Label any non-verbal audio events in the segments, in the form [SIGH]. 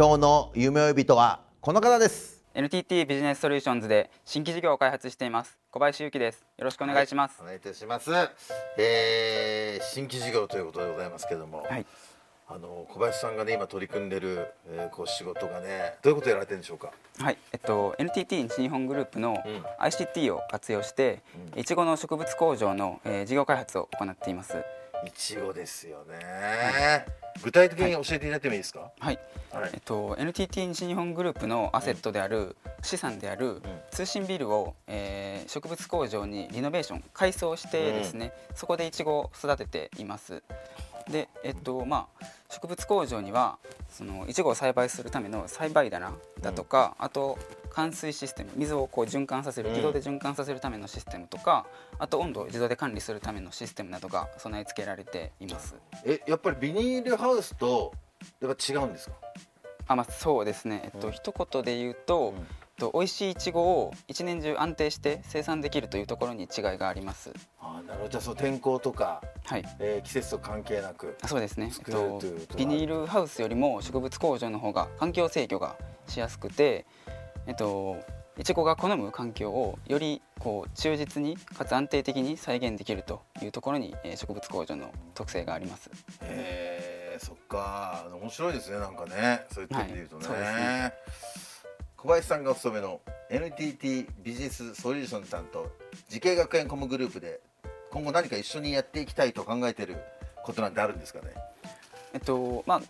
今日の夢追い人はこの方です。NTT ビジネスソリューションズで新規事業を開発しています。小林由紀です。よろしくお願いします。お願いいたします、えー、新規事業ということでございますけれども、はい。あの小林さんがね今取り組んでる、えー、こう仕事がねどういうことやられてるんでしょうか？はい。えっと NTT 西日本グループの ICT を活用していちごの植物工場の、えー事業開発を行っていますいちごですよね、具体的に教えていただいてもいいですか、はい。はい。えっと NTT 西日本グループのアセットである資産である通信ビルを、えー植物工場にリノベーション改装してですね、そこでいちごを育てています。でえっとまあ植物工場にはそのいちごを栽培するための栽培棚だとか、あと灌水システム水をこう循環させる自動で循環させるためのシステムとか、あと温度を自動で管理するためのシステムなどが備え付けられています。えやっぱりビニールハウスとやっぱ違うんですか？あまあそうですね、えっとうん。一言で言うと、えっと美味しいいちごを一年中安定して生産できるというところに違いがあります。あーなるほど。じゃあその天候とか、はい。えー季節と関係なくあそうですね、えっとビニールハウスよりも植物工場の方が環境制御がしやすくてえっといちごが好む環境をよりこう忠実にかつ安定的に再現できるというところに、えー植物工場の特性があります。へえそっか。面白いですねなんかね。そういった意味で言うとね,、はいね。小林さんがお勤めの NTT ビジネスソリューションさんと滋慶学園 COM グループで今後何か一緒にやっていきたいと考えてることなんてあるんですかね？えっとまあ、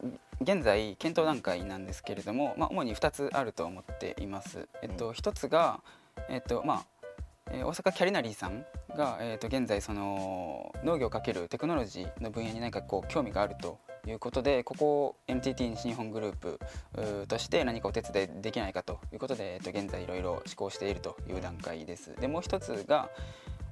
現在検討段階なんですけれども、まあ、主に2つあると思っています。えっと、1つが、えっとまあえー大阪キャリナリーさんが、えっと、現在その農業かけるテクノロジーの分野に何かこう興味があるということでここを NTT 西日本グループとして何かお手伝いできないかということで、えっと、現在いろいろ試行しているという段階です。でもう一つが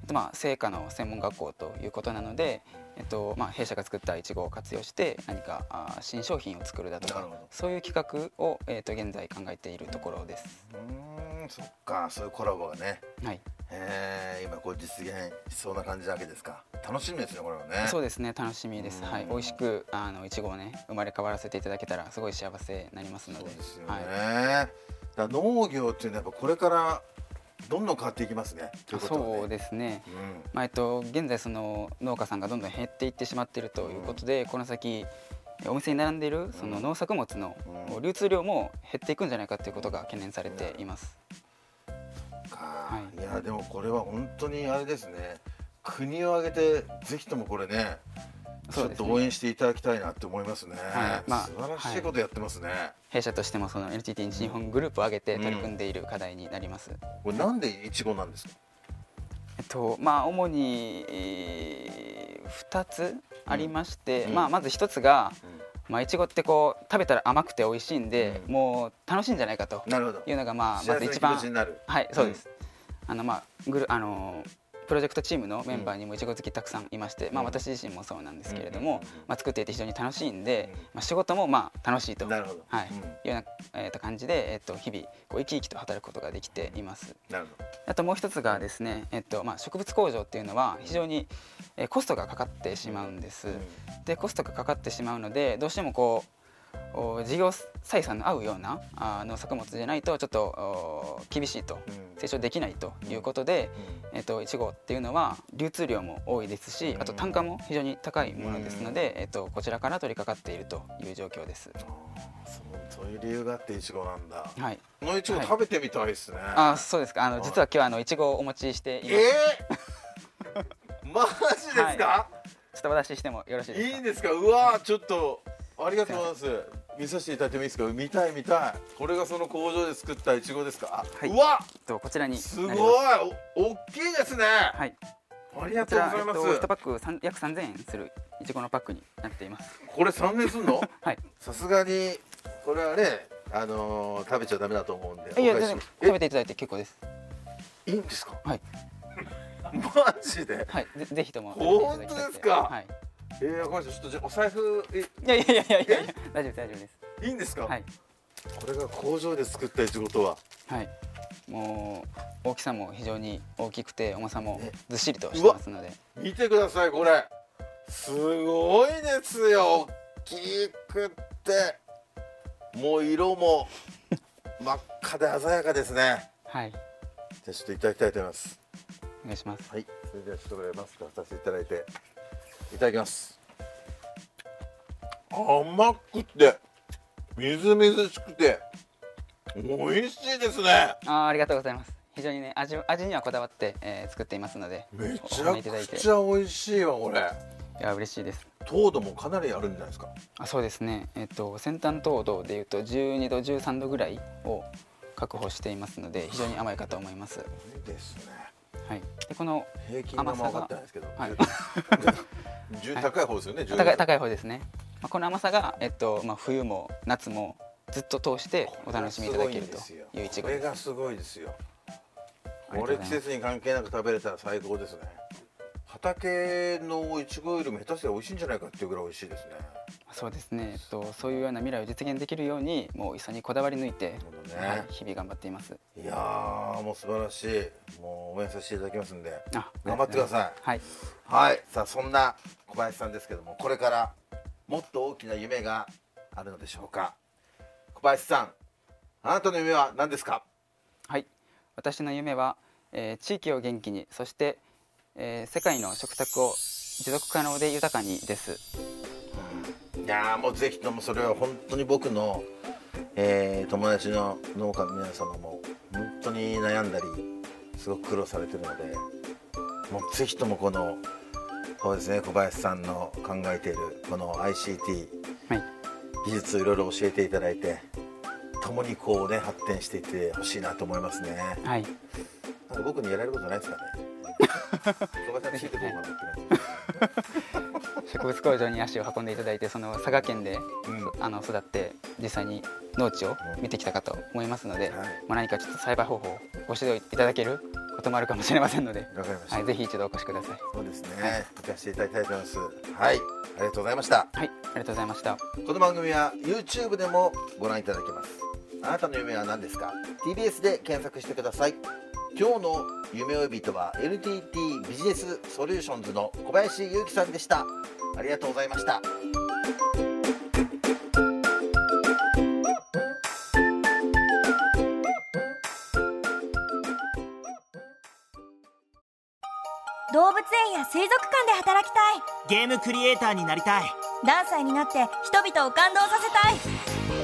えっとまあ、成果の専門学校ということなので、えっとまあ、弊社が作ったいちごを活用して何かあー新商品を作るだとかそういう企画を、えっと現在考えているところです。うーんそっかそういうコラボがねはい、えー今こう実現しそうな感じなわけですか楽しみですねこれはねそうですね楽しみです。はい、うん美味しくあのいちごをね生まれ変わらせていただけたらすごい幸せになりますので。そうですよね、はい。だ農業っていうのはやっぱこれからどんどん変わっていきますね。ね。そうですね。うん。まあえっと現在その農家さんがどんどん減っていってしまっているということで、この先お店に並んでいるその農作物のうん。流通量も減っていくんじゃないかということが懸念されています。か、はい。い、やでもこれは本当にあれですね。国を挙げてぜひともこれねちょっと応援していただきたいなって思いますね、はい。まあ素晴らしいことやってますね、弊社としてもその NTT 西日本グループを挙げて取り組んでいる課題になります。これなんでいちごなんですか？えっとまあ主にえー2つありまして、うん。まあまず1つが、まあいちごってこう食べたら甘くて美味しいんで、うん。もう楽しいんじゃないかというのがまあまず一番。はいそうです。あのまあグルあのプロジェクトチームのメンバーにもいちご好きたくさんいまして、まあうん私自身もそうなんですけれどもまあ作っていて非常に楽しいんでうん、まあ仕事もまあ楽しいと。はい、うん。いうような、えー、と感じで、えー、と日々こう生き生きと働くことができています。なるほあともう一つがですね、えっとまあ、植物工場っていうのは非常に、えーコストがかかってしまうんです。ど、でコストがかかってしまうのでどうしてもこうお事業採算の合うようなあ農作物じゃないとちょっとお厳しいとうん。成長できないということで、えっといちごっていうのは流通量も多いですしあと単価も非常に高いものですので、えっとこちらから取り掛かっているという状況です。そうそういう理由があっていちごなんだ。はい。このいちごはい。食べてみたいですね、あそうですか。あのはい。実は今日はあのいちごをお持ちしています。えー、マジですか、ちょっとお出ししてもよろしいですか？い、いんですか？うわーちょっとありがとうございます見させていただいてもいいですか？見たい見たいこれがその工場で作ったいちごですか、はいうわとこちらにすごい。お大きいですね、はい。ありがことうございます、えっと一パック三約三千円するいちごのパックになっています。これ3年すんの？[LAUGHS] はい。さすがにこれはねあのー食べちゃダメだと思うんでいや食べていただいて結構です。えいいんですか？はい。[LAUGHS] マジで？はい。ぜぜひとも本当ですか？はい。えー、ごめんなさいちょっとじゃあお財布えいやいやいやいや大丈夫大丈夫です。いいんですか、はい。これが工場で作ったいちごとは？はい。もう大きさも非常に大きくて重さもえ？ずっしりとしてますので。見てくださいこれすごいですよ大きくってもう色も [LAUGHS] 真っ赤で鮮やかですねはい。じゃあちょっといただきたいと思いますお願いします。はいそれではちょっとマスクをさせていただいていただきます甘くてみずみずしくて美味しいですねあーありがとうございます。非常にね味味にはこだわって、えー作っていますのでめちゃめいただいてくちゃ美味しいわこれいや嬉しいです。糖度もかなりあるんじゃないですかあそうですね。えっ、と先端糖度でいうと12度13度ぐらいを確保していますので非常に甘いかと思います。いいですねはい。でこの平均が分かってないですけど、はい。[LAUGHS] 高い方ですよね、10高い高い方ですね。まあこの甘さがえっとまあ冬も夏もずっと通してお楽しみいただけるといういちごです。これがす。ごいですよ。ことれ季節に関係なく食べれたら最高ですね。畑のいちごよりも下手したら美味しいんじゃないかっていうぐらい美味しいですねそうですね。えっとそういうような未来を実現できるようにもう一緒にこだわり抜いて、ね。はい、日々頑張っています。いやーもう素晴らしい。もう応援させていただきますんであ頑張ってください。はい。はい。さあそんな小林さんですけどもこれからもっと大きな夢があるのでしょうか。小林さんあなたの夢は何ですか？はい、私の夢は、えー地域を元気にそして、えー世界の食卓を持続可能で豊かにです。いやーもうぜひともそれは本当に僕の、えー友達の農家の皆様も本当に悩んだりすごく苦労されてるのでもうぜひともこのそうですね小林さんの考えているこの ICT はい。技術をいろいろ教えていただいて共にこうね発展していってほしいなと思いますね。はい。なんか僕にやられることないですかね。[LAUGHS] 小林さんについてこうかなって植物工場に足を運んでいただいてその佐賀県でうん。あの育って実際に農地を見てきたかと思いますので、はい。まあ、何かちょっと栽培方法をご指導いただけることもあるかもしれませんので、わかりました、はい、ぜひ一度お越しください。そうですね、行かせていただきたいと思います。はい。ありがとうございました。はいありがとうございました。この番組は YouTube でもご覧いただけます。あなたの夢は何ですか？TBS で検索してください今日の夢追い人は NTT ビジネスソリューションズの小林祐樹さんでした。ありがとうございました。動物園や水族館で働きたい。ゲームクリエイターになりたい。ダンサーになって人々を感動させたい